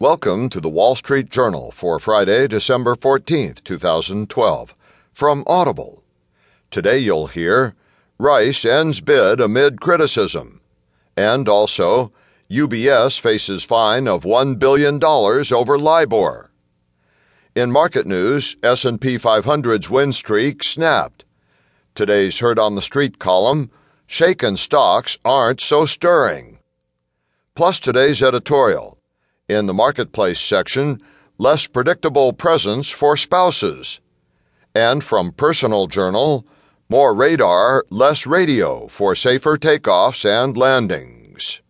Welcome to the Wall Street Journal for Friday, December 14th, 2012. From Audible. Today you'll hear Rice ends bid amid criticism, and also UBS faces fine of $1 billion over LIBOR. In market news, S&P 500's win streak snapped. Today's Heard on the Street column, shaken stocks aren't so stirring. Plus today's editorial in the Marketplace section, less predictable presents for spouses. And from Personal Journal, more radar, less radio for safer takeoffs and landings.